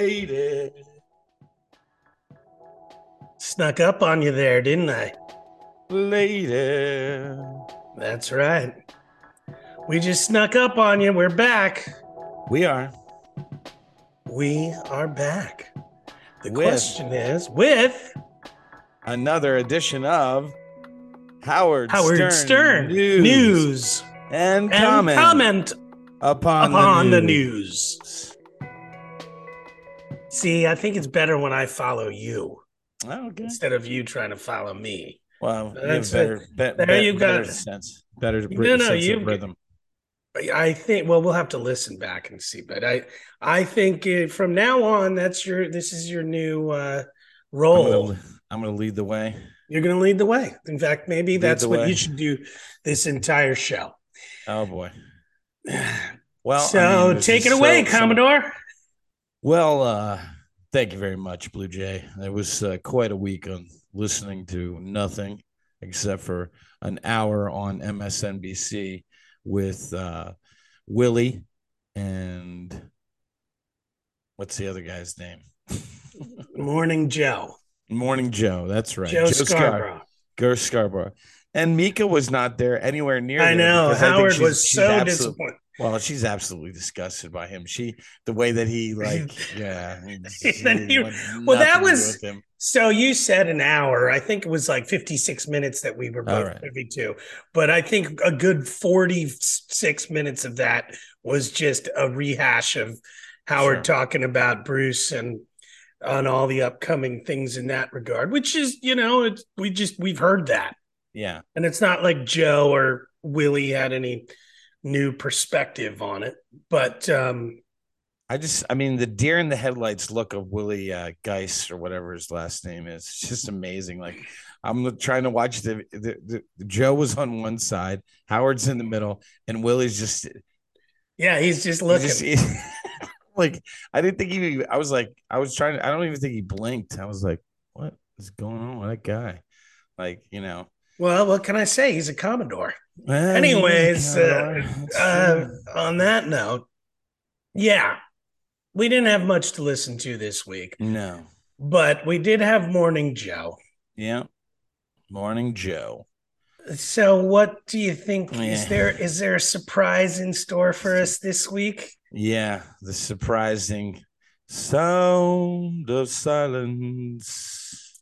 lady. Snuck up on you there, didn't I? Lady. That's right. We just snuck up on you. We're back. We are. We are back. The With- question is with Another edition of Howard, Howard Stern, Stern, News, news and, and comment, comment upon, upon the, the news. See, I think it's better when I follow you Oh, okay. instead of you trying to follow me. Well, That's better, it. be, There be- you better got sense, better No, rhythm, no, you- rhythm. I think well, we'll have to listen back and see, but I I think uh, from now on, that's your this is your new uh, role. I'm gonna lead the way. You're going to lead the way. In fact, maybe Lead that's what way. you should do this entire show. Oh boy. Well, I so mean, take it away, so- so- Commodore. Well, uh, thank you very much, Blue Jay. It was uh, quite a week on listening to nothing except for an hour on MSNBC with uh, Willie and what's the other guy's name? Morning, Joe. Morning Joe. That's right. Joe, Scar- Scarborough. Joe Scarborough. And Mika was not there anywhere near. I know. Howard she's- was she's so absolute- disappointed. Well, she's absolutely disgusted by him. She, the way that he like, yeah. he- well, that nothing to do was- So you said an hour. I think it was like 56 minutes that we were both right. privy to. But I think a good 46 minutes of that was just a rehash of Howard Sure. talking about Bruce and on all the upcoming things in that regard, which is, you know, it's we just we've heard that. Yeah. And it's not like Joe or Willie had any new perspective on it. But um I just, I mean, the deer in the headlights look of Willie uh, Geist or whatever his last name is. It's just amazing. Like, I'm trying to watch the, the, the Joe was on one side, Howard's in the middle, and Willie's just, yeah, he's just he looking. just like, I didn't think he, I was like, I was trying to, I don't even think he blinked. I was like, what is going on with that guy? Like, you know, well, what can I say? He's a Commodore. well, Anyways, uh, uh, on that note, yeah, we didn't have much to listen to this week, no, but we did have Morning Joe. yeah, morning, Joe. So, what do you think? Yeah. Is there is there a surprise in store for us this week? Yeah, the surprising sound of silence.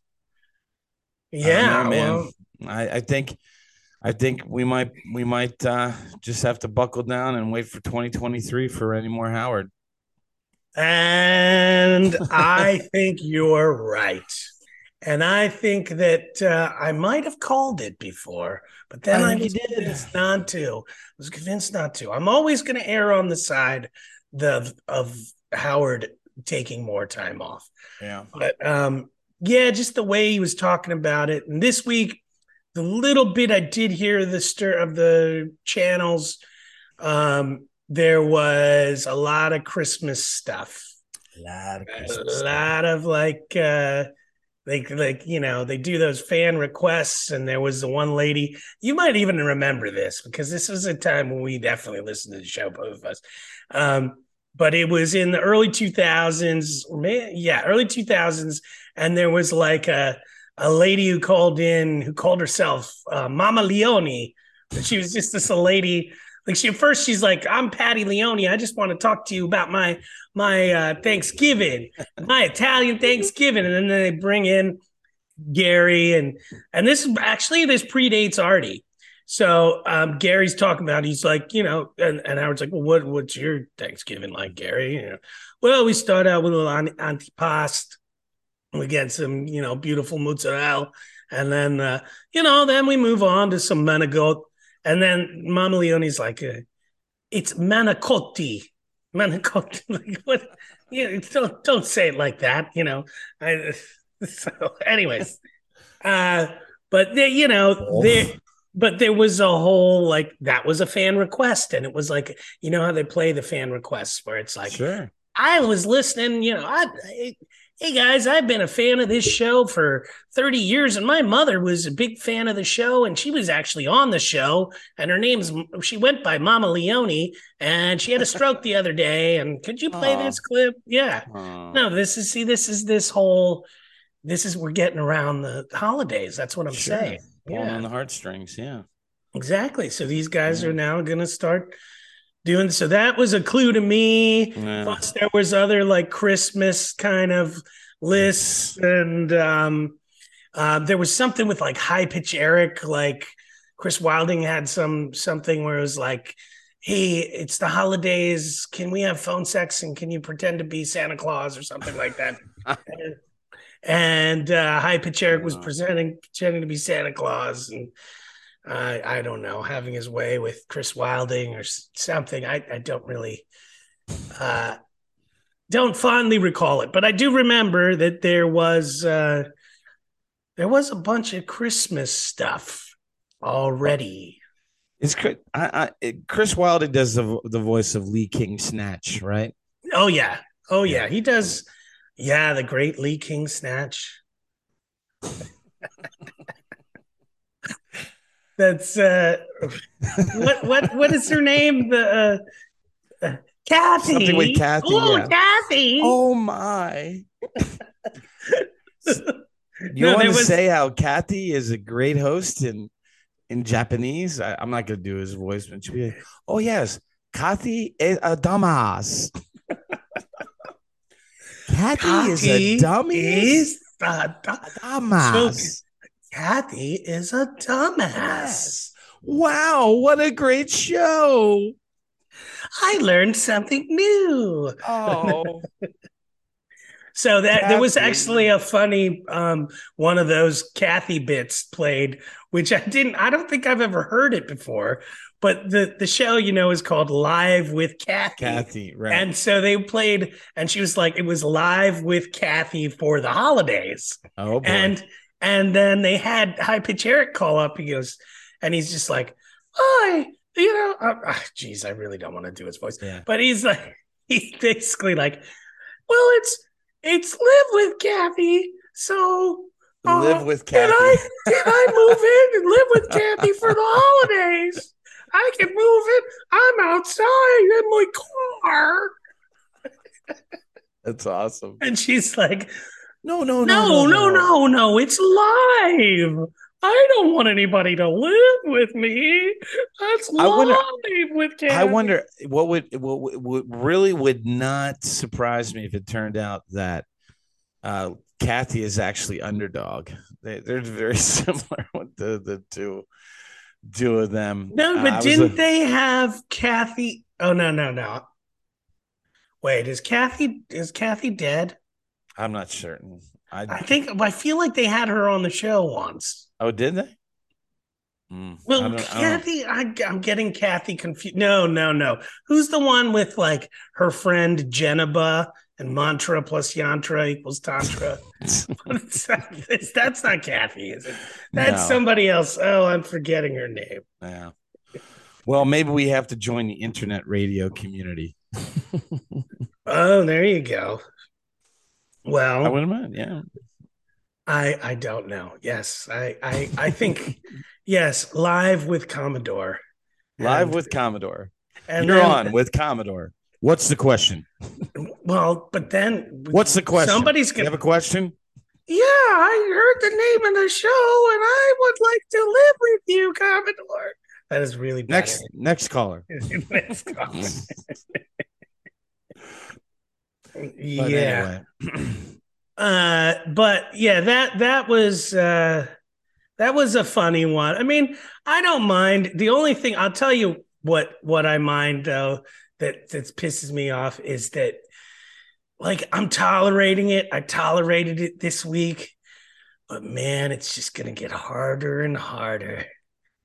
Yeah, know, man. well, I, I think I think we might we might uh just have to buckle down and wait for 2023 for any more Howard. and I think you're right. And I think that uh, I might have called it before, but then I I, was did. convinced not to. I was convinced not to. I'm always going to err on the side the, of Howard taking more time off. Yeah. But um, yeah, just the way he was talking about it. And this week, the little bit I did hear the stir of the channels, um, there was a lot of Christmas stuff. A lot of A Christmas stuff. lot of like uh like like you know they do those fan requests and there was the one lady you might even remember this because this was a time when we definitely listened to the show both of us um but it was in the early 2000s or yeah early 2000s and there was like a a lady who called in who called herself uh, mama leone she was just this lady like she at first she's like i'm patty leone i just want to talk to you about my my uh, Thanksgiving, my Italian Thanksgiving, and then they bring in Gary and and this actually this predates Artie. So um, Gary's talking about he's like you know and, and Howard's like well what what's your Thanksgiving like Gary? You know, well we start out with a little an- antipasto, we get some you know beautiful mozzarella, and then uh, you know then we move on to some manigot, and then Mama Leone's like uh, it's manicotti. Manicotti like what? Yeah don't don't say it like that you know? I, so anyways uh but they, you know there but there was a whole like that was a fan request and it was like you know how they play the fan requests where it's like Sure. I was listening, you know, I, hey guys, I've been a fan of this show for 30 years, and my mother was a big fan of the show, and she was actually on the show, and her name's she went by Mama Leone, and she had a stroke the other day. And could you play Aw. this clip? Yeah. Uh, No, this is see, this is this whole this is we're getting around the holidays. That's what I'm sure. saying. Pulling Yeah. on the heartstrings. Yeah. Exactly. So these guys Yeah. are now going to start doing. So that was a clue to me. Yeah. Plus, there was other like Christmas kind of lists, and um, uh, there was something with like high pitch Eric. Like Chris Wilding had some something where it was like, "Hey, it's the holidays. Can we have phone sex? And can you pretend to be Santa Claus or something like that?" and and uh, High Pitch Eric was presenting pretending to be Santa Claus and I I don't know having his way with Chris Wilding or something. I I don't really uh, don't fondly recall it, but I do remember that there was uh, there was a bunch of Christmas stuff already. It's Chris, I, I, Chris Wilder does the the voice of Lee King Snatch, right? Oh yeah, oh yeah, he does. Yeah, the great Lee King snatch. That's uh, what what what is her name? The uh, uh, Kathy. Something with Kathy, Oh, yeah. Kathy. Oh my! You No, want to was- say how Kathy is a great host in in Japanese? I, I'm not going to do his voice, but she'll be like, "Oh yes, Kathy is a dumbass." Kathy, is a dummy. Is a du- dumbass. Kathy is a dumbass. Wow, what a great show! I learned something new. Oh, So that there was actually a funny um, one of those Kathy bits played, which I didn't. I don't think I've ever heard it before. But the the show, you know, is called Live with Kathy. Kathy, right? And so they played, and she was like, "It was live with Kathy for the holidays." oh, boy. And and then they had High Pitch Eric call up. He goes, and he's just like, "Hi, you know, uh, ah, geez, I really don't want to do his voice." yeah, But he's like, he's basically like, well, it's it's live with Kathy. So uh, live with Kathy. I did I move in and live with Kathy for the holidays? I can move it. I'm outside in my car. That's awesome. And she's like, No, no, no, no, no, no, no. it's live. I don't want anybody to live with me. That's I live wonder- with Kathy. I wonder what would what, would- what really would not surprise me if it turned out that uh, Kathy is actually underdog. They, they're very similar with the the two two of them. No, Uh, but I was didn't a- they have Kathy? Oh no, no, no. Wait, is Kathy is Kathy dead? I'm not certain. I, I think I feel like they had her on the show once. oh, did they? Mm, Well, I Kathy, I, I'm getting Kathy confused. No, no, no. Who's the one with like her friend Geneba and mantra plus yantra equals tantra? It's- That's not Kathy, is it? That's No. somebody else. Oh, I'm forgetting her name. Yeah. Well, maybe we have to join the internet radio community. Oh, there you go. Well, I wouldn't mind. Yeah. I I don't know. Yes, I I I think yes. Live with Commodore. Live And- with Commodore. and You're then- on with Commodore. What's the question? Well, but then What's the question? Somebody's gonna. have a question? yeah, I heard the name of the show, and I would like to live with you, Commodore. That is really bad. Next, next caller. Next call. Yeah. anyway. Uh, but yeah, that that was uh, that was a funny one. I mean, I don't mind. The only thing I'll tell you what what I mind though that that pisses me off is that like I'm tolerating it. I tolerated it this week, but man, it's just gonna get harder and harder.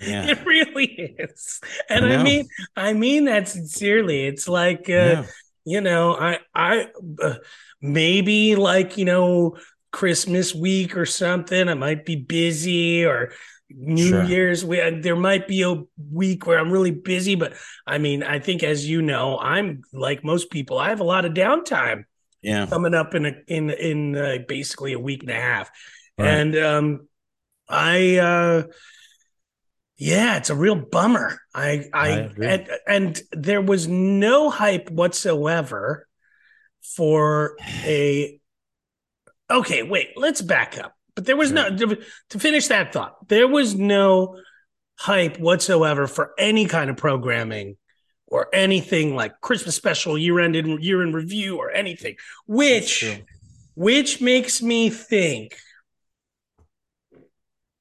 yeah. It really is, and I I, mean, I mean that sincerely. It's like uh, you know i i uh, maybe like you know christmas week or something i might be busy or new Sure. year's we, uh, there might be a week where i'm really busy but i mean i think as you know i'm like most people i have a lot of downtime Yeah. coming up in a, in in uh, basically a week and a half, Right. and um, I uh, yeah, it's a real bummer. I I, I and, and there was no hype whatsoever for a. Okay, wait. Let's back up. But there was no to finish that thought. There was no hype whatsoever for any kind of programming or anything like Christmas special, year end in year in review, or anything. Which which makes me think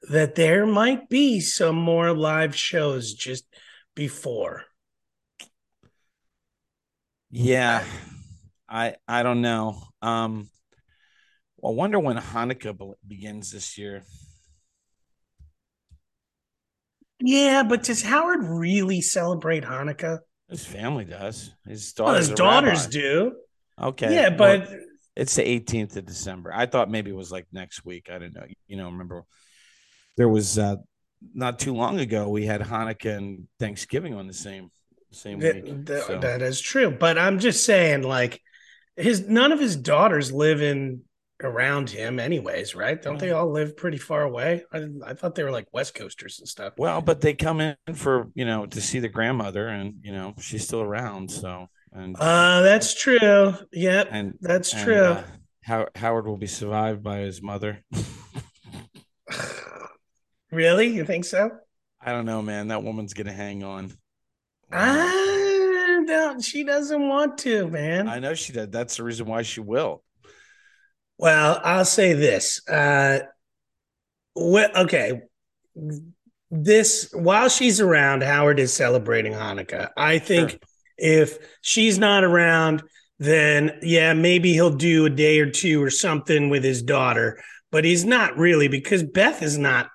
that there might be some more live shows just before. Yeah. I I don't know. Um I wonder when Hanukkah begins this year. Yeah, but does Howard really celebrate Hanukkah? His family does. His Well, daughter's his daughters rabbi. do. Okay. Yeah, well, but it's the 18th of December. I thought maybe it was like next week. I don't know. You know, remember there was uh not too long ago we had Hanukkah and Thanksgiving on the same same That, week. that- So, that is true. But I'm just saying, like, his none of his daughters live in around him, anyways, right? Don't they all live pretty far away? I, I thought they were like West Coasters and stuff. well, but they come in for, you know, to see the grandmother and, you know, she's still around, so and Uh, that's true. Yep, and that's and, true. uh, How, Howard will be survived by his mother. really? You think so? I don't know, man. That woman's gonna hang on. Ah, no, she doesn't want to, man. I know she did. That's the reason why she will. Well, I'll say this. Uh, wh- okay. This while she's around, Howard is celebrating Hanukkah. I think Sure. if she's not around, then yeah, maybe he'll do a day or two or something with his daughter, but he's not really because Beth is not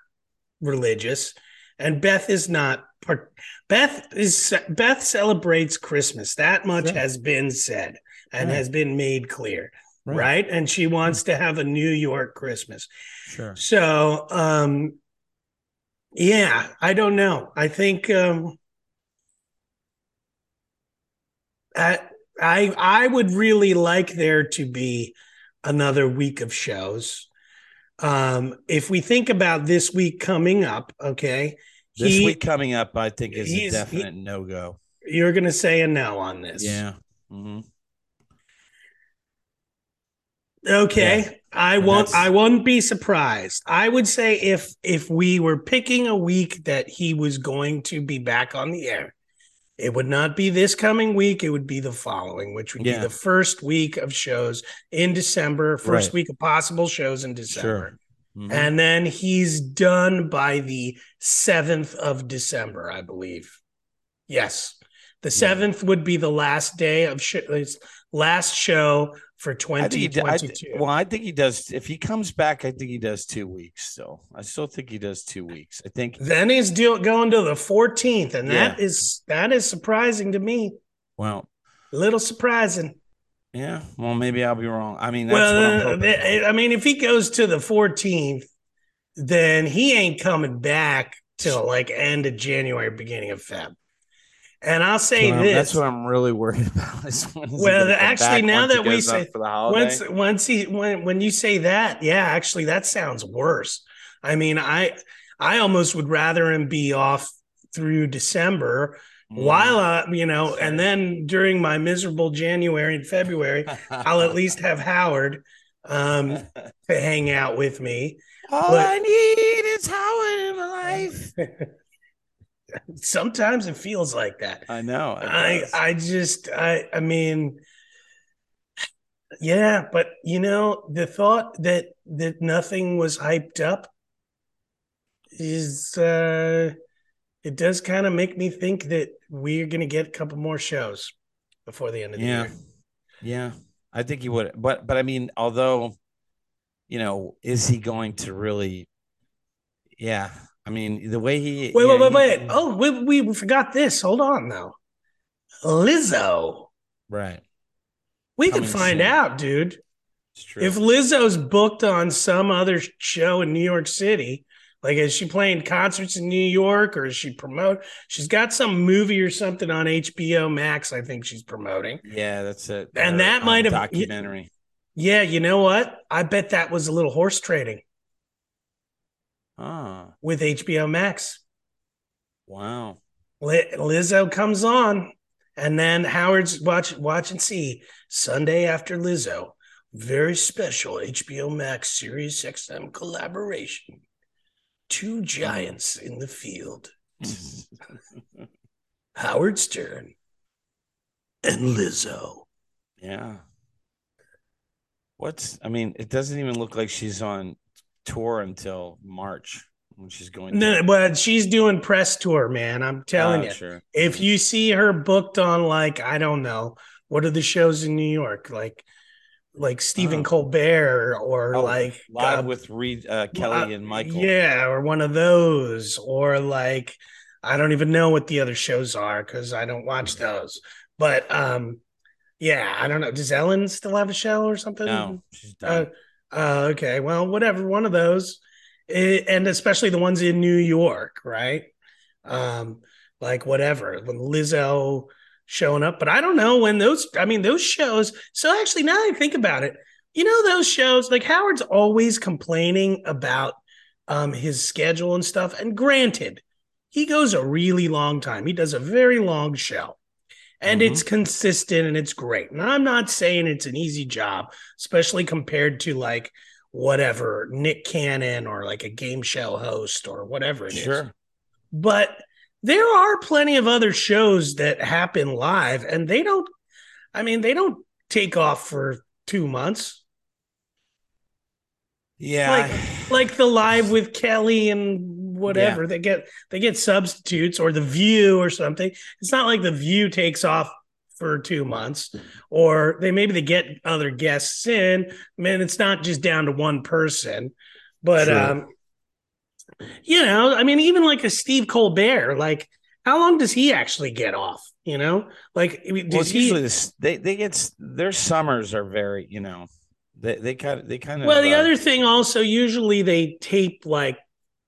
religious and Beth is not part Beth is Beth celebrates Christmas. That much Sure. has been said and Right. has been made clear right. And she wants to have a New York Christmas. Sure. So, um, yeah, I don't know. I think um, I I I would really like there to be another week of shows. Um, if we think about this week coming up, okay, This he- week coming up, I think, is a he- definite no go. you're going to say a no on this. Yeah. Mm-hmm. Okay. Yeah. I And won't that's- I won't be surprised. I would say if if we were picking a week that he was going to be back on the air, it would not be this coming week, it would be the following, which would Yeah. be the first week of shows in December, first Right. week of possible shows in December. Sure. Mhm. And then he's done by the 7th of December, I believe. Yes. The 7th would be the last day of sh- last show for I think he, d- I, 2022. well, I think he does. If he comes back, I think he does two weeks. Still, I still think he does two weeks. I think. Then he's deal- going to the 14th, and that Yeah. is that is surprising to me. Well, A little surprising. yeah. Well, maybe I'll be wrong. I mean, that's well, what I'm uh, for. I mean, if he goes to the 14th, then he ain't coming back till like end of January, beginning of Feb. And I'll say That's this: That's what I'm really worried about. is when is Well, actually, now that we say- for the holiday? once once he when when you say that, yeah, actually, that sounds worse. I mean, I I almost would rather him be off through December Mm. while uh, you know, and then during my miserable January and February, I'll at least have Howard um, to hang out with me. All but- I need is Howard in my life. Sometimes it feels like that. I know. I. I just I I mean yeah, but you know, the thought that that nothing was hyped up is uh it does kind of make me think that we're gonna get a couple more shows before the end of the yeah, year. yeah. I think he would, but but I mean, although, you know, is he going to really? Yeah, I mean, the way he. Wait, wait, wait, he- wait. Oh, we, we forgot this. Hold on now. Lizzo. right. We can find soon. out, dude. It's true. If Lizzo's booked on some other show in New York City, Like, is she playing concerts in New York or is she promote? She's got some movie or something on HBO Max. I think she's promoting. Yeah, that's it. And that um, might have documentary. Yeah, you know what? I bet that was a little horse trading. Ah, with HBO Max. Wow. Lizzo comes on, and then Howard's watch watch and see Sunday after Lizzo. Very special HBO Max SiriusXM collaboration. Two giants in the field. Howard Stern and Lizzo. Yeah. What's I mean, it doesn't even look like she's on tour until March when she's going. No, but she's doing press tour, man. I'm telling Oh, you. sure. If you see her booked on like I don't know what are the shows in New York like like Stephen Oh. Colbert or Oh, like live uh, with Reed, uh, Kelly and Michael. yeah or one of those or like I don't even know what the other shows are because I don't watch those but um yeah I don't know does Ellen still have a show or something No, she's uh, done. uh, okay, well, whatever, one of those, Eh, and especially the ones in New York, right? Um, like whatever, when Lizzo showing up, but I don't know when those. I mean, those shows. So actually, now that I think about it, you know, those shows like Howard's always complaining about um his schedule and stuff. And granted, he goes a really long time. He does a very long show. And Mhm. it's consistent and it's great. And I'm not saying it's an easy job, especially compared to like whatever Nick Cannon or like a game show host or whatever it is. Sure. But there are plenty of other shows that happen live and they don't, I mean, they don't take off for two months. Yeah. Like, like the live with Kelly and whatever. They get they get substitutes or the view or something. It's not like the view takes off for two months, or they maybe they get other guests in. I Man, it's not just down to one person. But um, you know, I mean, even like a Steve Colbert, like how long does he actually get off? You know, like well, does it's he? usually this, they they get their summers are very you know they they kind of they kind of Well, the uh, other thing also, usually they tape like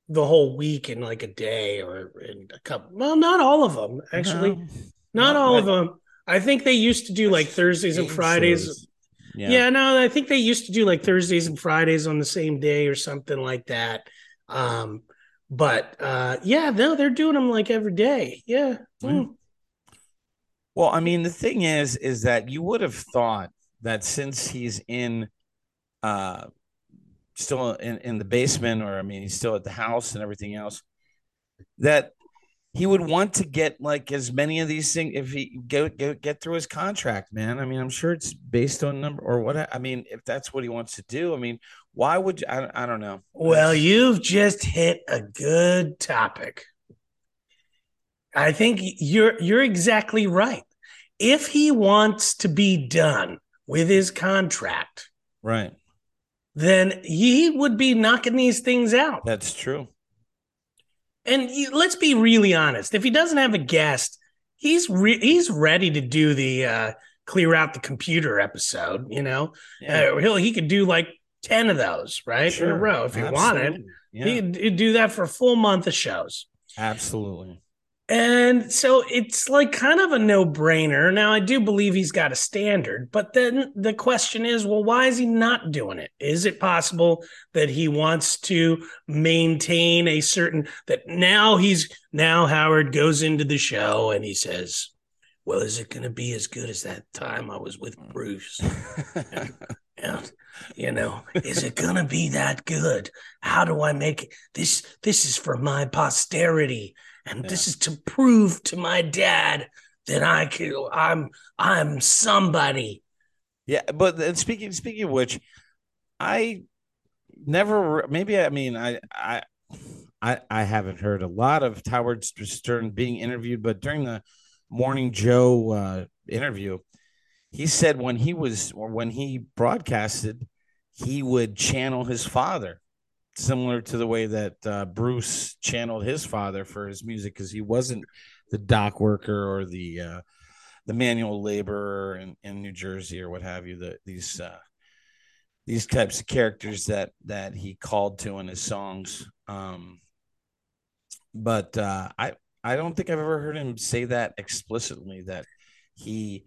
the whole week in like a day or in a couple. Well, not all of them actually. no, not not all of them. I think they used to do like Thursdays and Fridays. Yeah. Yeah. no, I think they used to do like Thursdays and Fridays on the same day or something like that. Um, but uh, yeah, no, they're doing them like every day. Yeah. Mm. Well, I mean, the thing is, is that you would have thought that since he's in, uh, still in, in the basement, or I mean, he's still at the house and everything else, that he would want to get like as many of these things if he go, go get through his contract, man. I mean, I'm sure it's based on number or what. I mean, if that's what he wants to do, I mean, why would you? I, I don't know. Well, That's- you've just hit a good topic. I think you're you're exactly right. If he wants to be done with his contract, right. Then he would be knocking these things out. That's true. And you, let's be really honest. If he doesn't have a guest, he's re- he's ready to do the uh, clear out the computer episode. You know, Yeah. uh, he'll he could do like ten of those right in a row if he wanted. Yeah. He could he'd do that for a full month of shows. Absolutely. And so it's like kind of a no brainer. Now, I do believe he's got a standard, but then the question is well, why is he not doing it? Is it possible that he wants to maintain a certain, that now he's, now Howard goes into the show and he says, well, is it going to be as good as that time I was with Bruce? Yeah, you know, is it gonna be that good? How do I make it? this? This is for my posterity, and this is to prove to my dad that I can. I'm I'm somebody. Yeah, but then speaking speaking of which, I never maybe I mean I I I I haven't heard a lot of Howard Stern being interviewed, but during the Morning Joe uh, interview, he said when he was or when he broadcasted, he would channel his father, similar to the way that uh, Bruce channeled his father for his music, because he wasn't the dock worker or the uh, the manual laborer in, in New Jersey or what have you. The these uh, these types of characters that that he called to in his songs. Um, but uh, I I don't think I've ever heard him say that explicitly that he.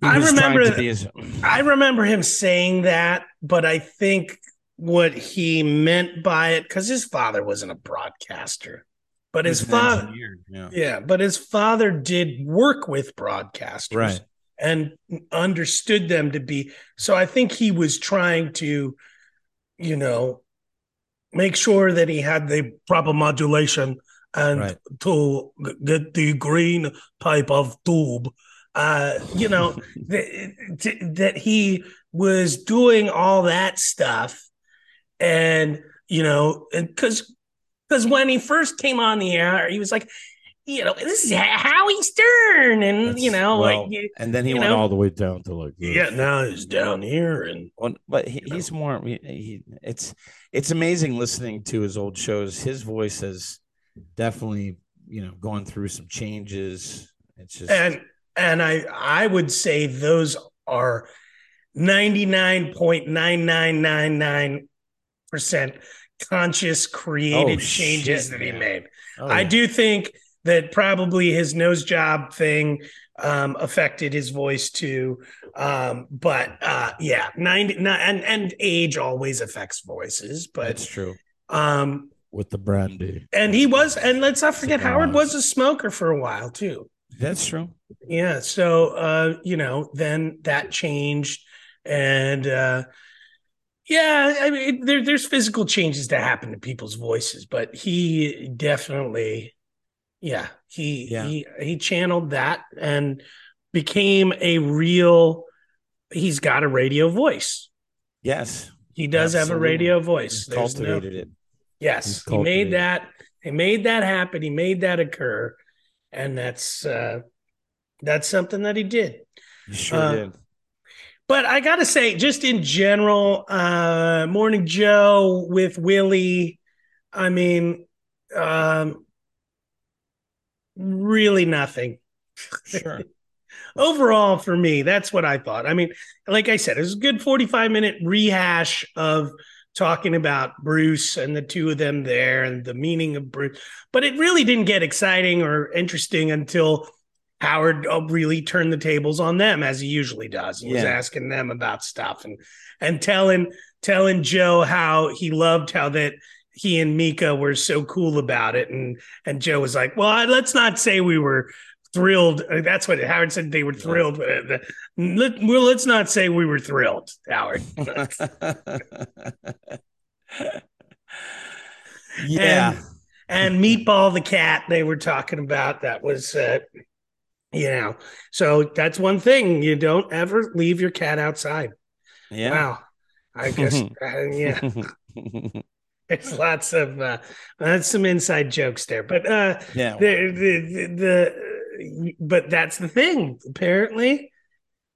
he I remember his- I remember him saying that, but I think what he meant by it because his father wasn't a broadcaster, but his an father, engineer, Yeah. yeah, but his father did work with broadcasters, Right. and understood them to be. So I think he was trying to, you know, make sure that he had the proper modulation and Right. to get the green type of tube. Uh, you know, that, that he was doing all that stuff. And, you know, because because when he first came on the air, he was like, you know, this is Howie Stern, and That's- you know, well, like, you- and then he went know? all the way down to like this. yeah, now he's down here, and Well, but he, he's more. He, he, it's it's amazing listening to his old shows. His voice has definitely, you know, gone through some changes. It's just and and I I would say those are ninety nine point nine nine nine nine percent conscious created Oh, changes shit, that he yeah. made. oh, I yeah. do think that probably his nose job thing um, affected his voice too. Um, but uh, yeah, 90 ni- and and age always affects voices. But that's true um, with the brandy. and he was, and let's not forget, Howard was a smoker for a while too. That's true. Yeah. So uh, you know, then that changed, and uh, yeah, I mean, there, there's physical changes that happen to people's voices, but he definitely, yeah, he Yeah. he he channeled that and became a real. He's got a radio voice. Yes, He does have a radio voice. he's There's no- cultivated it. yes, he made that. He made that happen. He made that occur, and that's uh, that's something that he did. You sure Uh, did. But I gotta say, just in general, uh, Morning Joe with Willie, I mean, um, really nothing. Sure. Overall, for me, that's what I thought. I mean, like I said, it was a good 45 minute rehash of talking about Bruce and the two of them there and the meaning of Bruce. But it really didn't get exciting or interesting until Howard uh, really turned the tables on them as he usually does. He was asking them about stuff and and telling telling Joe how he loved how that he and Mika were so cool about it. And and Joe was like, "Well, I- let's not say we were thrilled." Uh, That's what Howard said. They were thrilled with it. Let, well, let's not say we were thrilled, Howard. yeah. and Meatball the cat they were talking about that was uh you know so that's one thing you don't ever leave your cat outside yeah. wow i guess uh, yeah there's lots of uh that's some inside jokes there but uh yeah. the, the, the, the but that's the thing apparently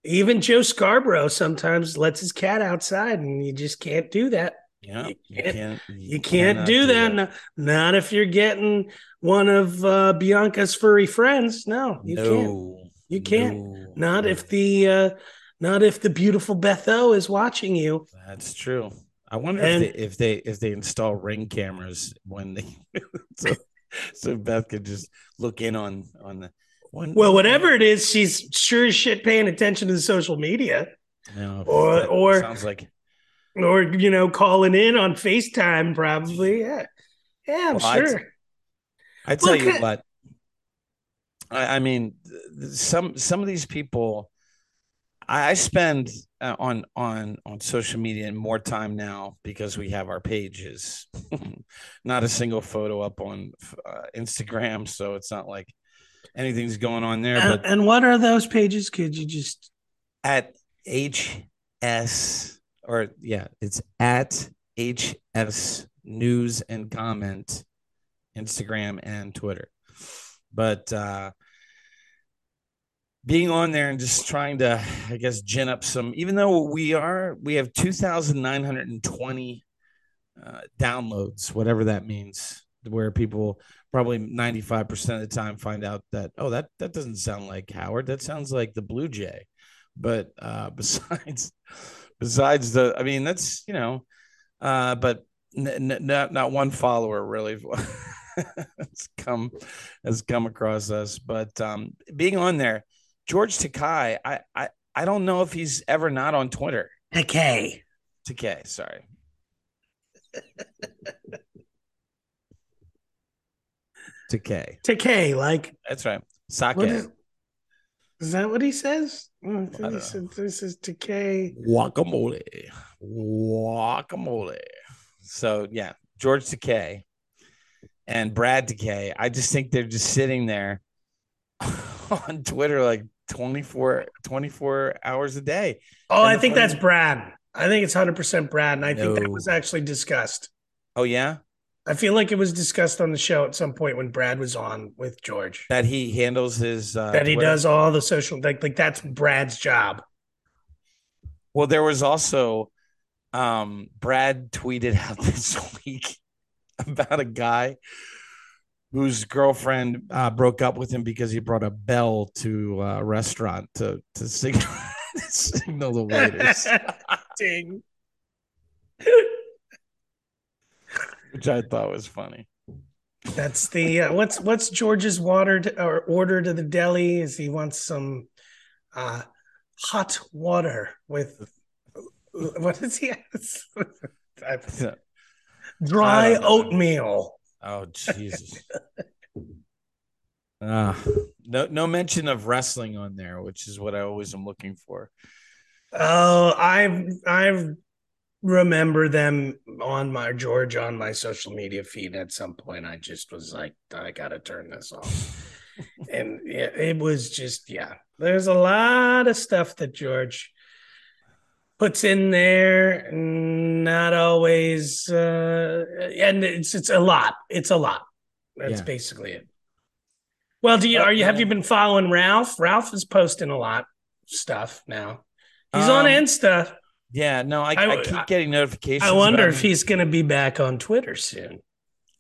even joe scarborough sometimes lets his cat outside and you just can't do that Yeah. you You can't- can't. You can't cannot do that. No- not if you're getting one of uh, Bianca's furry friends. No, you can't. You can't. No. Not if the uh, not if the beautiful Betho is watching you. That's true. I wonder And- if they if they if they install ring cameras when they so, so Beth could just look in on on the one. Well, whatever it is, she's sure as shit paying attention to the social media, No, or- or- sounds like or you know, calling in on Facetime. Probably, yeah, yeah, I'm Well, sure. I tell Look you what. I, I mean, some some of these people, I, I spend uh, on on on social media more time now because we have our pages. not a single photo up on uh, Instagram, so it's not like anything's going on there. And, but and what are those pages? Could you just at HS or yeah, it's at HS News and Comment, Instagram and Twitter. But uh being on there and just trying to, I guess, gin up some, even though we are, we have 2,920 uh, downloads, whatever that means, where people probably 95% of the time find out that, oh, that, that doesn't sound like Howard. That sounds like the Blue Jay but uh besides besides the i mean that's you know uh but n- n- not not one follower really has come has come across us. But um, being on there, George Takai, I, I I don't know if he's ever not on Twitter. Takei. Takei, sorry. Takei. Takei, like That's right. Sake. is, is that what he says? Oh, don't he said, this is Takei. Guacamole. Guacamole. So yeah, George Takei and Brad Takei. I just think they're just sitting there on Twitter like 24, 24 hours a day. Oh, And I think that's Brad. I think it's 100% Brad. And I think that was actually discussed. Oh yeah, I feel like it was discussed on the show at some point when Brad was on with George. that he handles his uh, that he Twitter. does all the social like like that's Brad's job. Well, there was also um Brad tweeted out this week about a guy whose girlfriend uh, broke up with him because he brought a bell to a restaurant to to signal, signal the waiters, Ding. which I thought was funny. That's the uh, what's what's George's water to, or order to the deli is he wants some uh hot water with what is he dry I don't know. oatmeal. Oh Jesus. Ah, no, no mention of wrestling on there, which is what I always am looking for. Oh, I I remember them on my George on my social media feed at some point. I just was like, I gotta turn this off. and yeah, it was just yeah. There's a lot of stuff that George puts in there, not always, uh, and it's it's a lot. It's a lot. That's Yeah. basically it. Well, do you are you have you been following Ralph? Ralph is posting a lot of stuff now. He's on Um, Insta. Yeah, no, I, I- I, keep getting notifications. I wonder if he's going to be back on Twitter soon.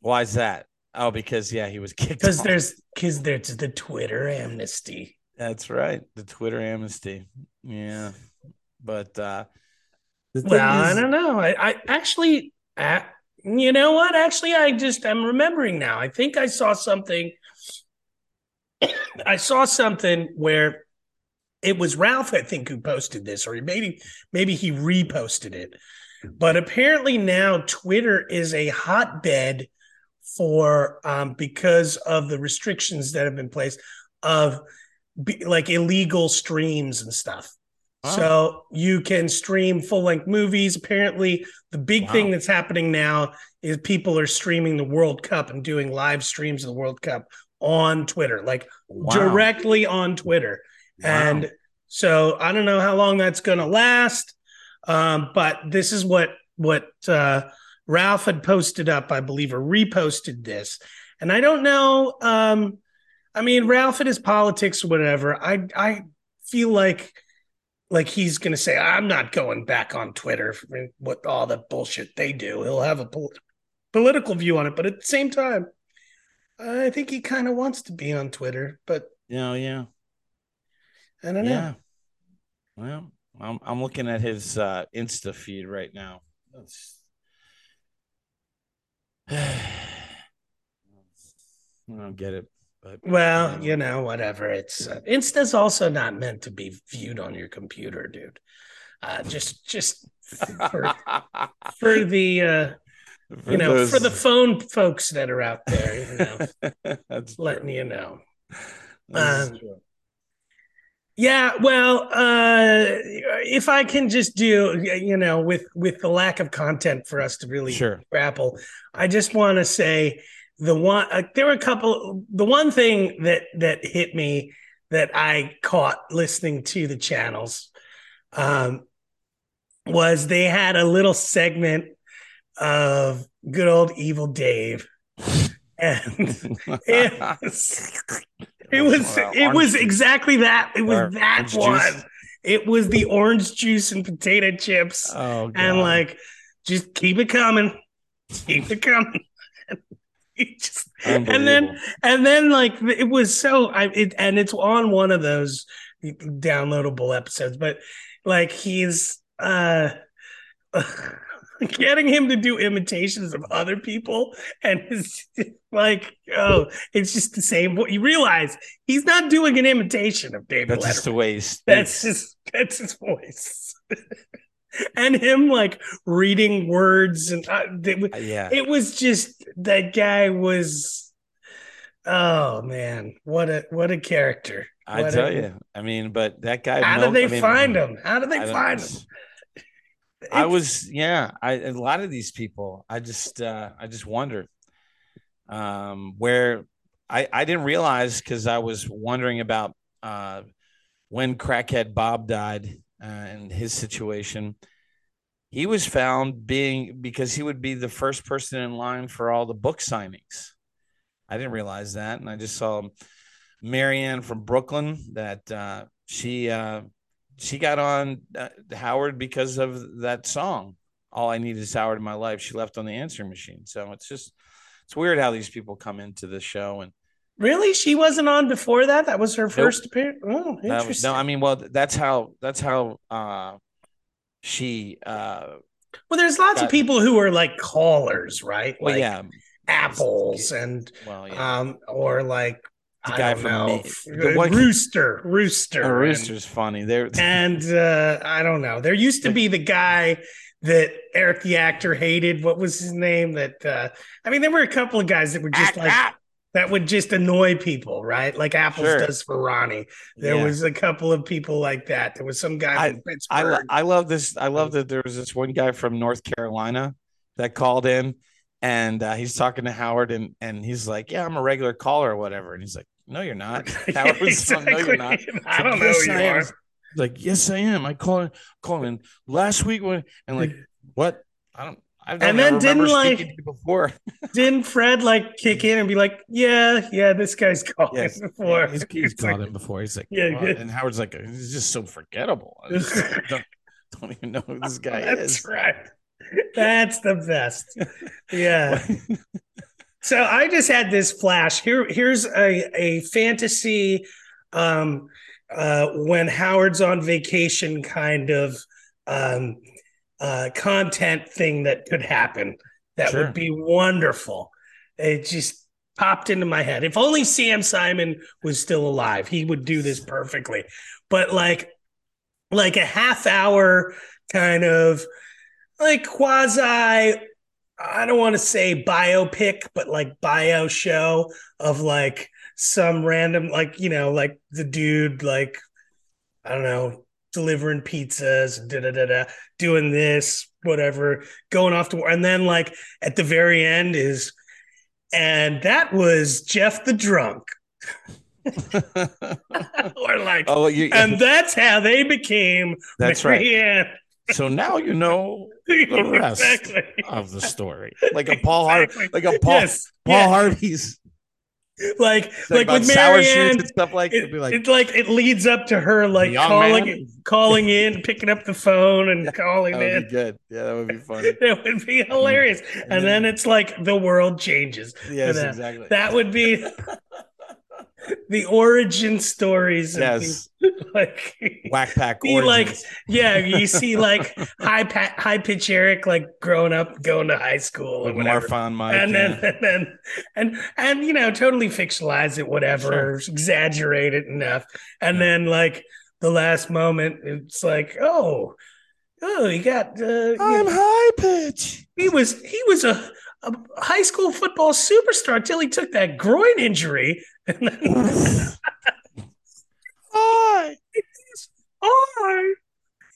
Why is that? Oh, because yeah, he was kicked. Because there's because there's the Twitter amnesty. That's right, the Twitter amnesty. Yeah, but uh Well, I don't know. I, I actually, you know what? Actually, I just I'm remembering now. I think I saw something. I saw something where it was Ralph, I think, who posted this, or maybe maybe he reposted it. But apparently now Twitter is a hotbed for um, because of the restrictions that have been placed of be, like illegal streams and stuff. So you can stream full length movies. Apparently, the big Wow. thing that's happening now is people are streaming the World Cup and doing live streams of the World Cup on Twitter, like Wow. directly on Twitter. And so I don't know how long that's going to last, um, but this is what what uh, Ralph had posted up, I believe, or reposted this. And I don't know. Um, I mean, Ralph and his politics, whatever. I I feel like like he's going to say, "I'm not going back on Twitter for what all the bullshit they do." He'll have a pol- political view on it, but at the same time, I think he kind of wants to be on Twitter. But yeah, yeah, I don't know. yeah. Well, I'm I'm looking at his uh Insta feed right now. That's I don't get it, but Well, you know, whatever. It's uh, Insta's also not meant to be viewed on your computer, dude. Uh, just, just for, for the, uh, For you know, for the phone folks that are out there, you know, That's letting true. you know. Um. Yeah, well, uh, if I can just do, you know, with with the lack of content for us to really Sure. grapple, I just want to say the one. Uh, there were a couple. The one thing that that hit me that I caught listening to the channels um, was they had a little segment of good old evil Dave, and it was it was it was exactly that. It was that one. It was the orange juice and potato chips, Oh, and like just keep it coming, keep it coming. Just- and then and then like it was so I it and it's on one of those downloadable episodes, but like he's uh getting him to do imitations of other people and it's like oh it's just the same What you realize he's not doing an imitation of david that's Letterman. just the way that's his that's his voice and him like reading words and uh, it, yeah it was just that guy was oh man what a what a character I tell a, you, I mean, but that guy. how Mel- did they I mean, find him how did they I find him I was, yeah. I a lot of these people, I just, uh, I just wondered, um, where I I didn't realize because I was wondering about uh, when crackhead Bob died uh, and his situation. He was found being because he would be the first person in line for all the book signings. I didn't realize that, and I just saw Marianne from Brooklyn that uh, she uh, she got on uh, Howard because of that song. All I need is Howard in my life. She left on the answering machine. So it's just it's weird how these people come into the show and Really? She wasn't on before that? That was her first appearance? Oh, interesting. no, I mean, well, that's how that's how uh, she. Uh, well, there's lots got- of people who are like callers, right? well, like yeah, apples and well, yeah. um or like The I guy don't from know, the uh, rooster, rooster, and- rooster's funny. They're and uh I don't know. There used to be the guy that Eric the actor hated. What was his name? That uh I mean, there were a couple of guys that were just like that would just annoy people, right? Like Apples Sure. does for Ronnie. There Yeah. was a couple of people like that. There was some guy from I, Pittsburgh. lo- I love this. I love that there was this one guy from North Carolina that called in, and uh, he's talking to Howard, and and he's like, "Yeah, I'm a regular caller or whatever," and he's like, "No, you're not." Howard was like, "No, you're not." I don't know Yes, who you I am. are. Like, yes, I am. I called called in last week when and like what? I don't. I don't And then didn't, like- speaking to you before. Didn't Fred like kick in and be like, "Yeah, yeah, this guy's called Yes, before." Yeah, he's, he's It's like, called him before. He's like, Yeah, "What?" good. and Howard's like, he's just so forgettable. I just don't, don't even know who this guy is. That's is. right. That's the best. Yeah. So I just had this flash. Here, here's a, a fantasy um uh when Howard's on vacation kind of um uh content thing that could happen. That Sure. would be wonderful. It just popped into my head. If only Sam Simon was still alive, he would do this perfectly. But like like a half hour kind of like quasi I don't want to say biopic, but like bio show of like some random, like, you know, like the dude, like, I don't know, delivering pizzas, da da da da, doing this, whatever, going off to war. And then, like, at the very end is, and that was Jeff the drunk. or like, oh, you, and that's how they became that's right. So now you know the rest exactly. of the story, like a Paul Harvey, like a Paul Yes. Paul yeah. Harvey's like like, like with Marianne, and stuff like. it, like it like it leads up to her like calling man. calling in, picking up the phone and calling that would in. be good. Yeah, that would be funny. That would be hilarious. And then it's like the world changes. Yes, that- uh, exactly. That would be the origin stories. of yes, like whack pack. Be like- yeah, you see like high pa- high pitch Eric like growing up, going to high school or whatever. Marfan Mike. and then, yeah. and then and and you know totally fictionalize it whatever exaggerate it enough and then like the last moment it's like oh oh he got uh, I'm high pitch. he was he was a, a high school football superstar until he took that groin injury and Hi, oh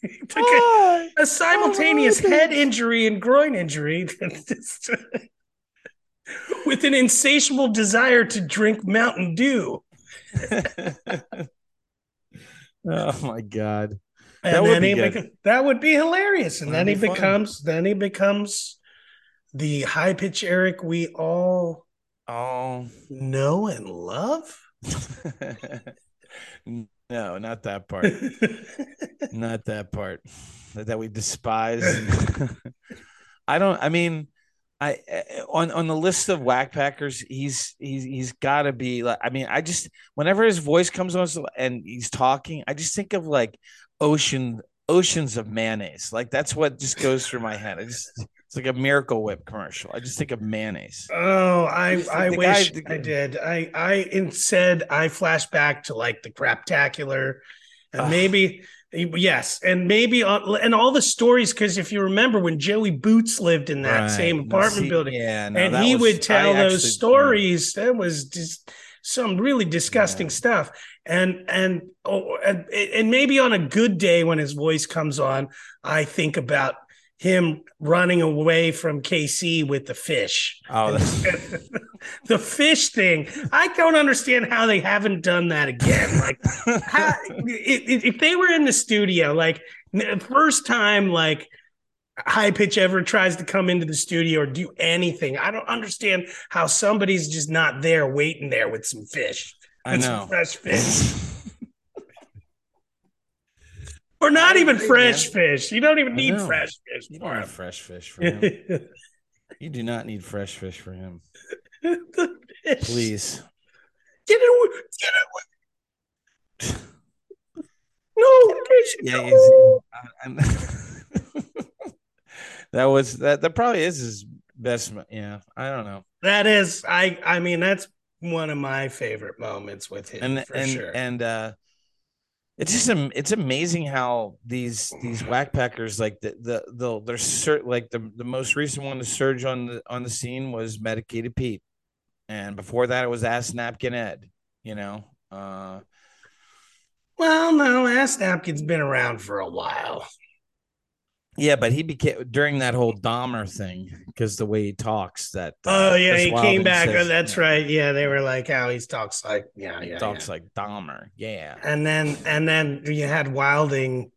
he took a, hi. a simultaneous head injury and groin injury uh, with an insatiable desire to drink Mountain Dew. oh my god. And That would then be he beca- that would be hilarious. And That'd then he be fun. becomes then he becomes the high pitch Eric we all Oh know and love. no, not that part. not that part that we despise. I don't. I mean, I eh, on on the list of whack packers, he's he's he's got to be like. I mean, I just whenever his voice comes on and he's talking, I just think of like ocean oceans of mayonnaise. Like that's what just goes through my head. I just It's like a Miracle Whip commercial. I just think of mayonnaise. Oh, I Just I wish guy- I did. I I instead I flash back to like the craptacular, and maybe yes, and maybe uh, and all the stories because if you remember when Joey Boots lived in that Right. same apartment see, building, Yeah, no, and he was- would tell I those actually- stories. That was just some really disgusting Yeah. stuff. And and oh, and, and maybe on a good day when his voice comes on, I think about him running away from KC with the fish. Oh, the fish thing. I don't understand how they haven't done that again. Like, how, if, they were in the studio, like first time, like high pitch ever tries to come into the studio or do anything, I don't understand how somebody's just not there waiting there with some fish, I with know. some fresh fish, or not even agree, fresh man. fish. You don't even I need know. fresh fish You don't need fresh fish for him. you do not need fresh fish for him. the fish. Please. get it, away- get it. away. No, fish. Yeah, no. I- I'm- that was that. That probably is his best. mo- Yeah, I don't know. That is, I I mean, that's one of my favorite moments with him And for and sure. and uh, it's just it's amazing how these these whack packers like the the the there's cert like the the most recent one to surge on the on the scene was medicated Pete, and before that it was ass napkin Ed. You know, uh, well, no, Ass Napkin's been around for a while. Yeah, but he became during that whole Dahmer thing because the way he talks. That Oh uh, yeah, he came back. says- oh, that's yeah, right. Yeah, they were like how he talks like yeah, he yeah. talks yeah. like Dahmer. Yeah. and then and then you had Wilding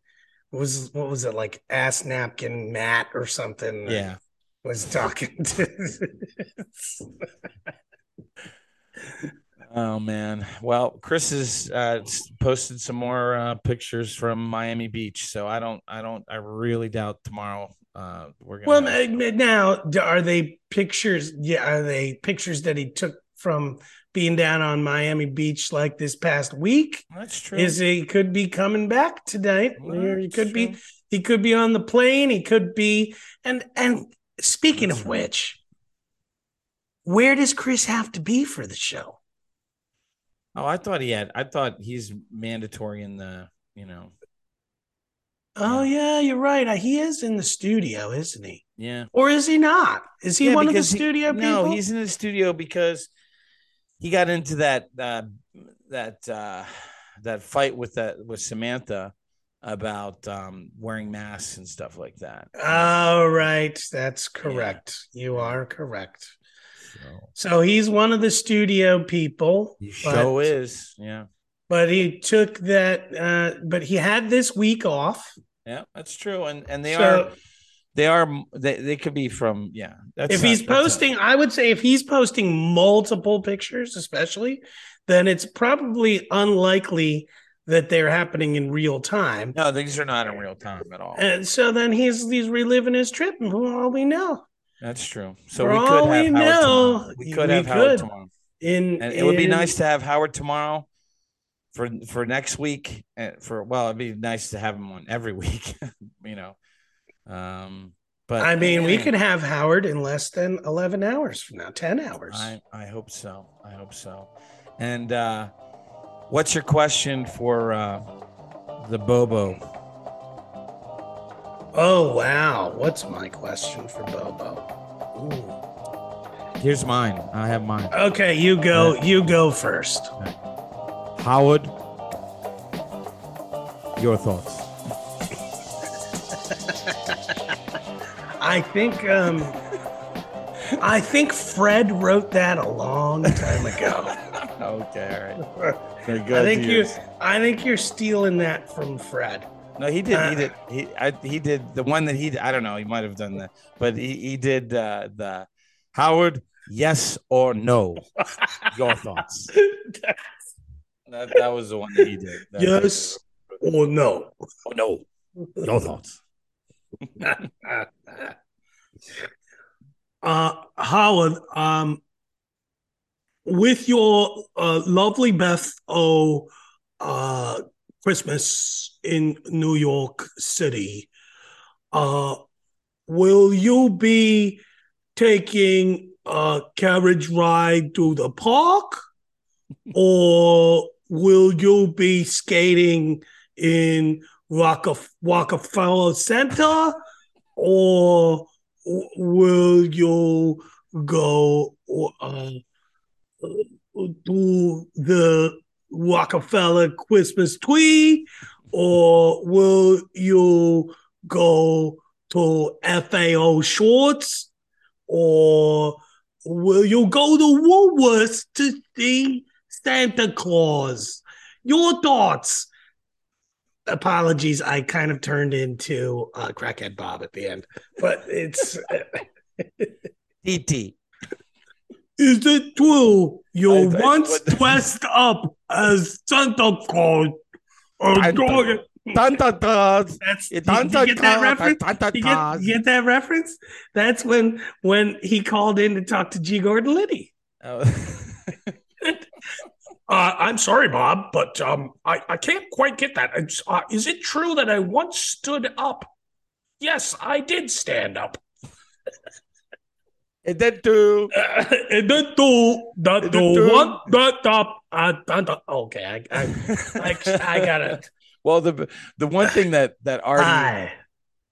was what was it like Ass Napkin Matt or something? Yeah. was talking to. Oh man. Well, Chris has uh, posted some more uh, pictures from Miami Beach, so I don't, I don't, I really doubt tomorrow uh, we're gonna. Well, now are they pictures? Yeah, are they pictures that he took from being down on Miami Beach like this past week? that's true. Is he could be coming back tonight? Well, he could be he could be on the plane. He could be and and speaking That's of right. which, where does Chris have to be for the show? Oh, I thought he had. I thought he's mandatory in the. You know. Oh yeah, you're right. Uh, He is in the studio, isn't he? Yeah. Or is he not? Is he Yeah, one of the because he- studio people? No, he's in the studio because he got into that uh, that uh, that fight with that with Samantha about um, wearing masks and stuff like that. Oh, right. That's correct. You are correct. So, So he's one of the studio people, he but, show is yeah. but he took that, uh, but he had this week off. Yeah, that's true, and and they So are they are they, they could be from yeah. That's if not- he's that's not- posting, I would say if he's posting multiple pictures, especially, then it's probably unlikely that they're happening in real time. no, these are not in real time at all. And so then he's he's reliving his trip, and for all we know, That's true. So For we could have we Howard know, tomorrow. We could we have Howard tomorrow, in and it would be nice to have Howard tomorrow for for next week. uh, For well, it'd be nice to have him on every week. you know, um, but I mean, we eh, could have Howard in less than eleven hours from now, ten hours. I I hope so. I hope so. And uh, what's your question for uh, the Bobo? Oh wow, what's my question for Bobo? Here's mine. I have mine. Okay, you go. You go first. Howard, your thoughts. I think. um I think Fred wrote that a long time ago. okay, all right. I think you. I think you're stealing that from Fred. No, he did. Uh, he did. He I, he did the one that he. I don't know. He might have done that, but he he did uh, the Howard. Yes or no? Your thoughts. That that was the one that he did. That- yes or no? Oh no. Your thoughts. uh Howard, um with your uh, lovely Beth O uh Christmas in New York City, uh will you be taking a carriage ride to the park? or will you be skating in Rockefeller Center? Or will you go uh, to the Rockefeller Christmas tree? Or will you go to FAO Schwarz? Or will you go to Woolworths to see Santa Claus? Your thoughts? Apologies, I kind of turned into uh, crackhead Bob at the end, but it's DT. Is it true you I- I- once what- dressed up as Santa Claus? Or I- going- Dun, dun, dun. That's you, you get that reference? You get, you get that reference? That's when when he called in to talk to G. Gordon Liddy. Oh. Uh, I'm sorry, Bob, but um, I, I can't quite get that. Uh, is it true that I once stood up? Yes, I did stand up. and then too. Uh, and then do that And do then do- what that up uh, dun, dun. okay I, I I I gotta well, the the one thing that that Artie hi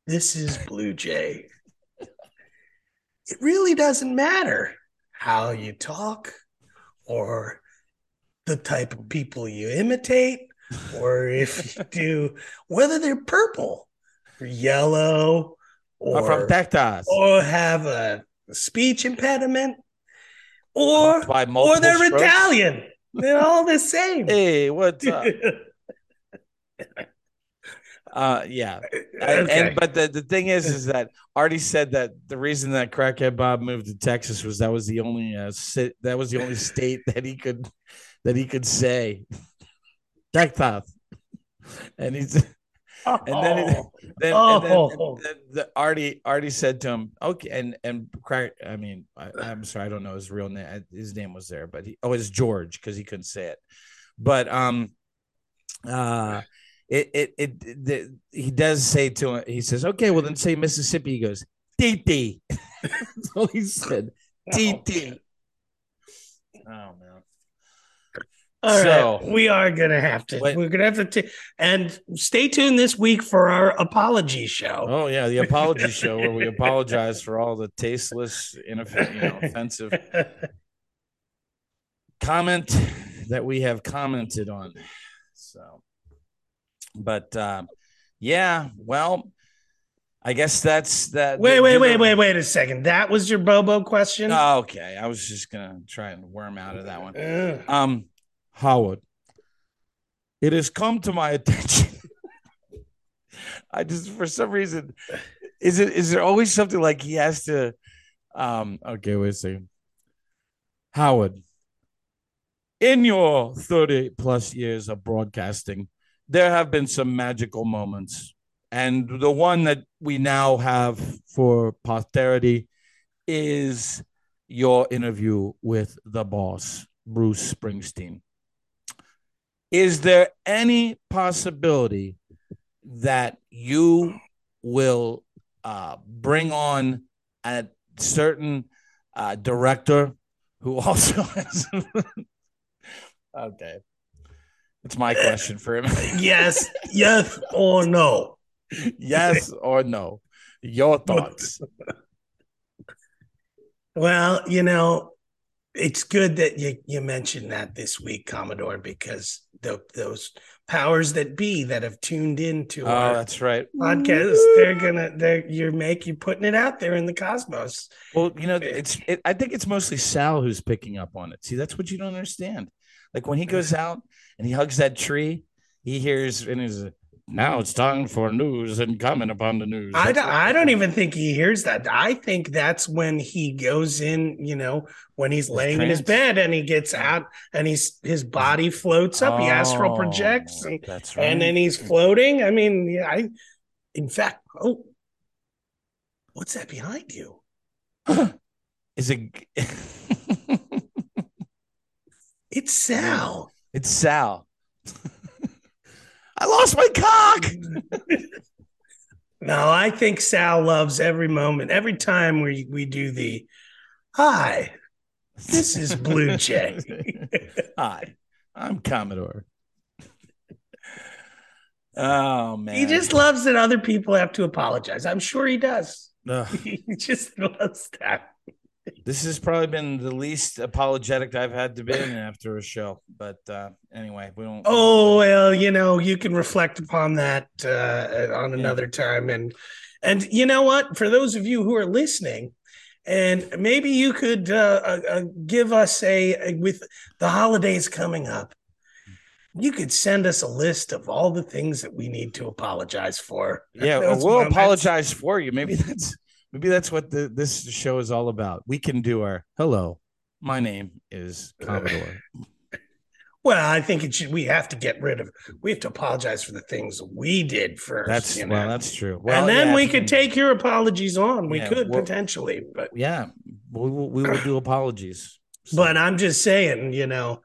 this is Blue Jay it really doesn't matter how you talk or the type of people you imitate or if you do whether they're purple or yellow or from Texas. or have a speech impediment or or they're strokes. Italian. They're all the same. Hey, what's up? Uh, yeah. And, Okay. and but the, the thing is, is that Artie said that the reason that Crackhead Bob moved to Texas was that was the only uh, sit, that was the only state that he could that he could say Texas, and he's and then it- Oh, then, Oh. then, and then the Artie Artie said to him, okay, and and. I mean, I, I'm sorry, I don't know his real name. His name was there, but he oh, it's George because he couldn't say it. But um, uh, it it it, the, he does say to him. He says, okay, well then say Mississippi. He goes, TT. That's all he said. TT. Oh man. All right. So- we are gonna have to. Wait. We're gonna have to. T- and stay tuned this week for our apology show. Oh yeah, the apology show where we apologize for all the tasteless, inoff- you know, offensive comment that we have commented on. So, but uh, yeah, well, I guess that's that. wait, wait, wait, wait, wait a second. That was your Bobo question. Oh, okay, I was just gonna try and worm out of that one. Ugh. Um, Howard, it has come to my attention. I just, for some reason, is it is there always something like he has to? Um, okay, wait a second. Howard, in your thirty plus years of broadcasting, there have been some magical moments, and the one that we now have for posterity is your interview with the boss, Bruce Springsteen. Is there any possibility that you will uh, bring on a certain uh, director who also has? okay, it's my question for him. yes, yes or no. yes or no? Your thoughts? Well, you know, it's good that you, you mentioned that this week, Commodore, because the, those powers that be that have tuned into Oh, our that's right. podcast, they're gonna they're you're making putting it out there in the cosmos. Well, you know, it's. It, I think it's mostly Sal who's picking up on it. See, that's what you don't understand. Like when he goes out and he hugs that tree, he hears and he's now it's time for news and comment upon the news. I don't, I don't even think he hears that. I think that's when he goes in, you know, when he's laying in his bed and he gets out and he's his body floats up, he astral Oh, projects and that's right. and then he's floating. I mean, yeah, I in fact, oh, what's that behind you? Is it? It's Sal. it's Sal. I lost my cock. No, I think Sal loves every moment, every time we we do the hi. This is Blue Jay. Hi, I'm Commodore. Oh man, he just loves that other people have to apologize. I'm sure he does. Ugh. He just loves that. This has probably been the least apologetic I've had to be in after a show. But uh, anyway, we don't. Oh well, you know, you can reflect upon that uh, on another time, and and you know what? For those of you who are listening, and maybe you could uh, uh, uh, give us a, a with the holidays coming up. You could send us a list of all the things that we need to apologize for. yeah, we'll moments. apologize for you. Maybe that's maybe that's what the, this show is all about. We can do our hello. My name is Commodore. Well, I think it should. We have to get rid of. We have to apologize for the things we did first. That's you know? well, that's true. Well, and then yeah, we could take your apologies on. We Yeah, could potentially, but Yeah, we will. We will do apologies. So- but I'm just saying, you know,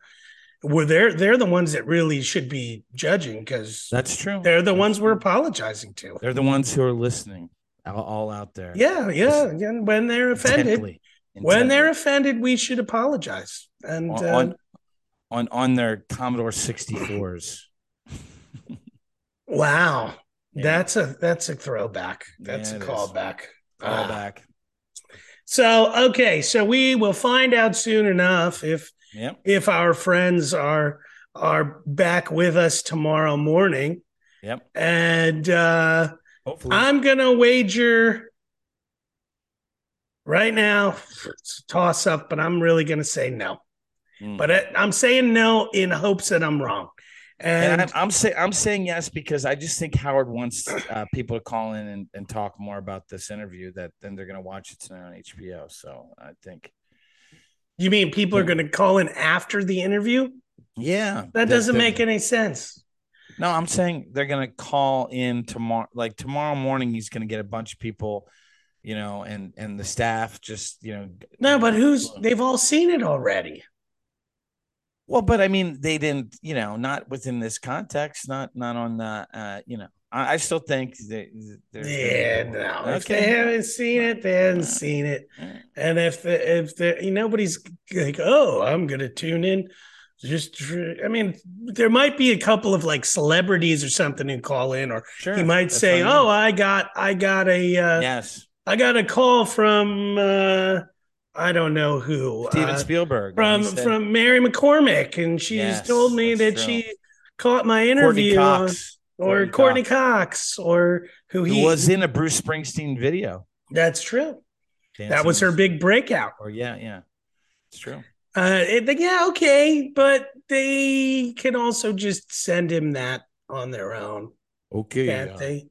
were they're they're the ones that really should be judging because that's true. they're the That's ones we're apologizing to. They're the ones who are listening, all, out there. Yeah, yeah. And when they're offended, Intently, when they're offended, we should apologize. And on, uh, on on on their Commodore 64s. wow, Yeah. that's a that's a throwback. That's Yeah, a callback. Call Ah. So okay, so we will find out soon enough if Yep. if our friends are are back with us tomorrow morning. Yep. And uh Hopefully. I'm gonna wager right now. It's a toss up, but I'm really gonna say no. Mm. But I, I'm saying no in hopes that I'm wrong. and And I'm, I'm saying I'm saying yes because I just think Howard wants uh, people to call in and, and talk more about this interview that then they're going to watch it tonight on HBO. So I think, you mean people are gonna call in after the interview? yeah, That doesn't make any sense. No, I'm saying they're going to call in tomorrow. Like tomorrow morning, he's going to get a bunch of people, you know, and and the staff just you know. No, but who's they've all seen it already. Well, but I mean, they didn't, you know, not within this context, not not on the, uh, you know, I, I still think they, they're, Yeah, no. If they Okay. haven't seen it, they haven't seen it. And if the, if the nobody's like, oh, I'm gonna tune in, just I mean, there might be a couple of like celebrities or something who call in, or Sure, he might say, what I mean. oh, I got I got a uh, yes, I got a call from uh, I don't know who Steven uh, Spielberg from said- from Mary McCormack, and she's Yes, told me that that's she caught my interview on- Cox, or Courteney Courteney Cox, Cox, or who who he was in a Bruce Springsteen video. That's true. that was her big breakout. Or yeah, yeah, it's true. Uh, it- yeah, okay, but they can also just send him that on their own, Okay, can't uh, they?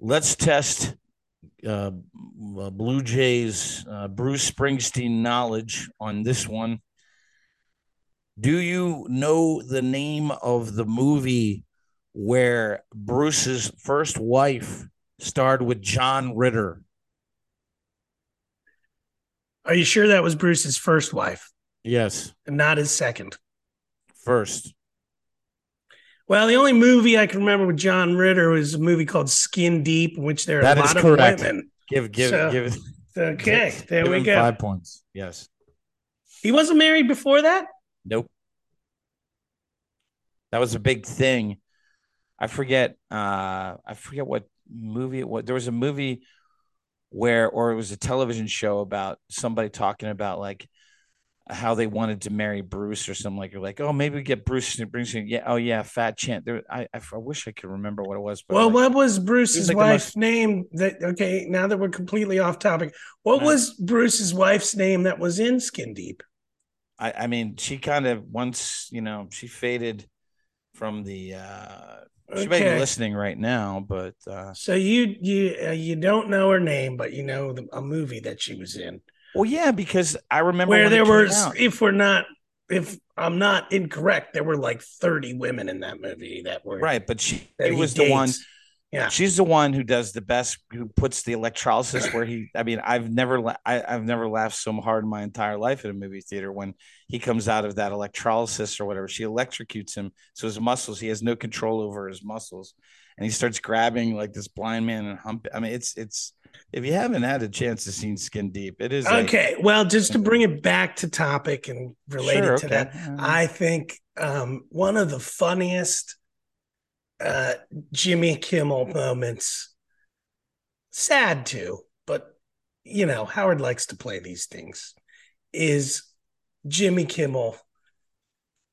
let's test uh, uh, Blue Jays uh, Bruce Springsteen knowledge on this one. Do you know the name of the movie where Bruce's first wife starred with John Ritter? Are you sure that was Bruce's first wife Yes, and not his second? first. Well, the only movie I can remember with John Ritter was a movie called Skin Deep, in which there are That a is lot of correct. women. Give give So, give. Okay, there give we go. Five points. Yes. He wasn't married before that. Nope. That was a big thing. I forget. Uh, I forget what movie it was. There was a movie where, or it was a television show about somebody talking about like how they wanted to marry Bruce or something like. You're like, oh, maybe we get Bruce. and Bruce, yeah, oh yeah, Fat Chant. There, I, I, I wish I could remember what it was. But Well, like, what was Bruce's like wife's most- name? That okay? Now that we're completely off topic, what was Bruce's wife's name that was in Skin Deep? I, I mean, she kind of once, you know, she faded from the. uh She may be listening right now, but. uh So you you uh, you don't know her name, but you know the, a movie that she was in, Well, yeah, because I remember where there was, out. if we're not, if I'm not incorrect, there were like 30 women in that movie that were right, but she, he was the one. Yeah. She's the one who does the best, who puts the electrolysis where he. I mean, I've never, la- I, I've never laughed so hard in my entire life at a movie theater when he comes out of that electrolysis or whatever. She electrocutes him, so his muscles. He has no control over his muscles, and he starts grabbing like this blind man and hump. I mean, it's it's if you haven't had a chance to see Skin Deep, it is okay. A, well, just to bring it back to topic and related sure, to okay. that, I think um, one of the funniest uh, Jimmy Kimmel moments, sad too, but you know Howard likes to play these things. Is Jimmy Kimmel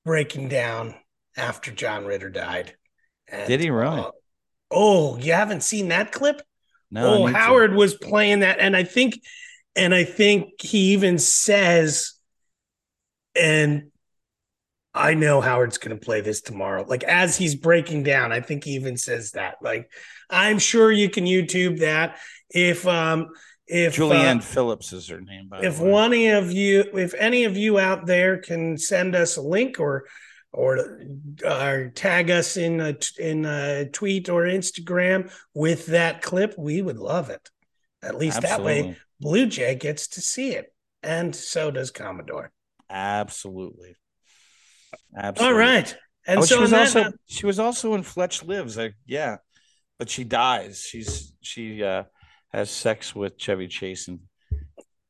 breaking down after John Ritter died? And, Did he really? Uh, oh, you haven't seen that clip? No. Oh, Howard to. was playing that, and I think, and I think he even says, and I know Howard's going to play this tomorrow. Like as he's breaking down, I think he even says that. Like I'm sure you can YouTube that if um if Julianne uh, Phillips is her name. By. If one of you, if any of you out there can send us a link or or, or tag us in a in a tweet or Instagram with that clip, we would love it. At least Absolutely. that way, Blue Jay gets to see it, and so does Commodore. Absolutely. Absolutely. All right. And oh, so she was also that, she was also in Fletch Lives. Like, yeah, but she dies. She's she uh has sex with Chevy Chase and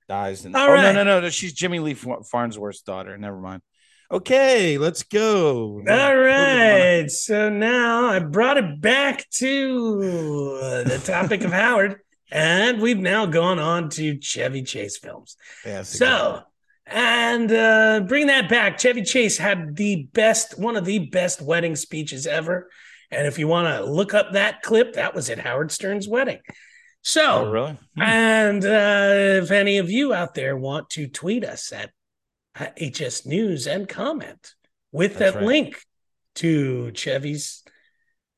dies. And, oh right. no, no, no, no, she's Jimmy Lee Farnsworth's daughter. Never mind. Okay, let's go. All right. So now I brought it back to the topic of Howard, and we've now gone on to Chevy Chase films. Yes. So, and uh, bring that back, Chevy Chase had the best, one of the best wedding speeches ever. And if you want to look up that clip, that was at Howard Stern's wedding. So, oh, really? Hmm. And uh, if any of you out there want to tweet us at HS News and comment with That's that right. link to Chevy's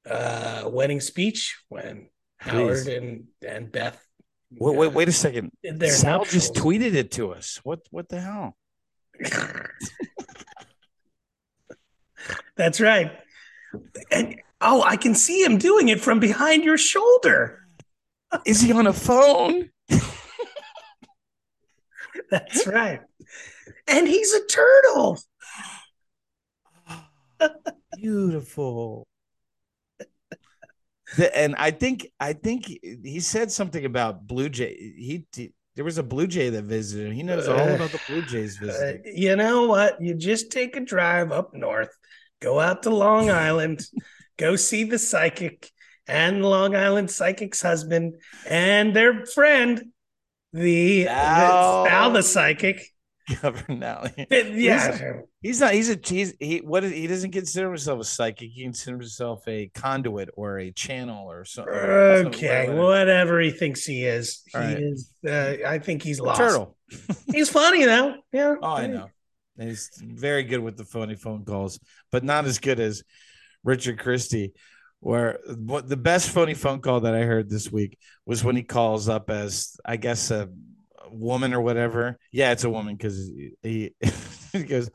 uh, wedding speech when Please. Howard and, and Beth. Wait, wait, wait a second. Sal nuptials. just tweeted it to us. What, what the hell? That's right. And oh, I can see him doing it from behind your shoulder. Is he on a phone? That's right. And he's a turtle. Beautiful. The, and I think I think he said something about Blue Jay. He, he there was a Blue Jay that visited. He knows all about the Blue Jays uh, visiting. Uh, you know what? You just take a drive up north, go out to Long Island, go see the psychic, and Long Island Psychic's husband and their friend, the Sal, the, the Psychic. Governale. Yeah, he's, not. He's a he's he. What is, he doesn't consider himself a psychic. He considers himself a conduit or a channel or something. Okay, something whatever he thinks he is, he right. is. Uh, I think he's lost. Turtle. he's funny though. Yeah. Oh, I know. he's very good with the phony phone calls, but not as good as Richard Christy where what the best phony phone call that I heard this week was when he calls up as I guess a woman or whatever. Yeah, it's a woman because he, he goes,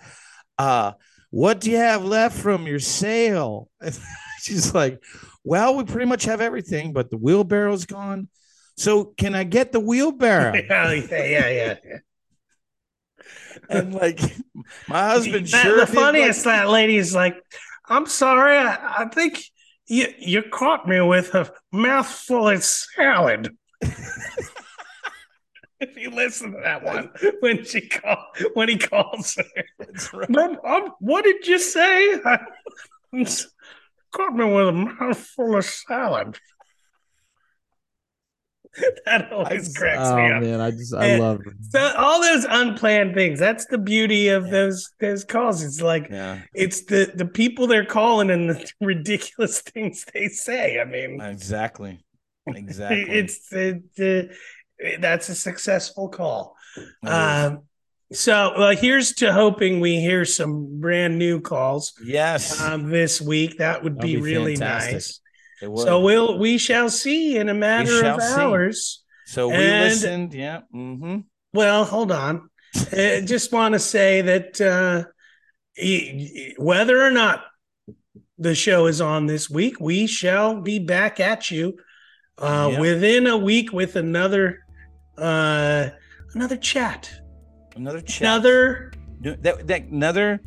uh, what do you have left from your sale? And she's like, Well, we pretty much have everything, but the wheelbarrow's gone. So can I get the wheelbarrow? yeah, yeah, yeah. yeah. and like my husband that, sure the funniest like, that lady is like, I'm sorry, I, I think you, you caught me with a mouthful of salad. if you listen to that one when she call when he calls her. Right. Um, what did you say? caught me with a mouthful of salad. that always I, cracks oh, me up. Man, I just I and love it. So all those unplanned things. That's the beauty of yeah. those those calls. It's like yeah. it's the the people they're calling and the ridiculous things they say. I mean, exactly, exactly. it's the, the that's a successful call. Um, so well, here's to hoping we hear some brand new calls. Yes, um, this week that would be, be, really fantastic. nice. So we'll we shall see in a matter of hours. See. So we and, listened. Yeah. Mm-hmm. Well, hold on. I just want to say that uh, whether or not the show is on this week, we shall be back at you uh, yep. within a week with another uh, another chat. Another chat. Another that, that another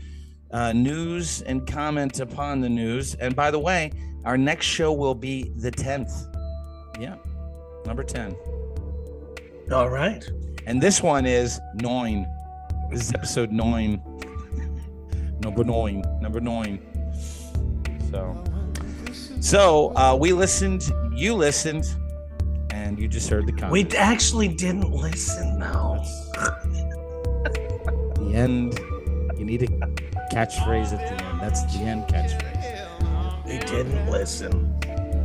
uh, news and comment upon the news. And by the way, Our next show will be the 10th. Yeah, number 10. All right. And this one is nine. This is episode nine. number nine. Number nine. So, so uh, we listened. You listened, and you just heard the comment. We actually didn't listen though. the end. You need a catchphrase at the end. That's the end catchphrase. We didn't listen.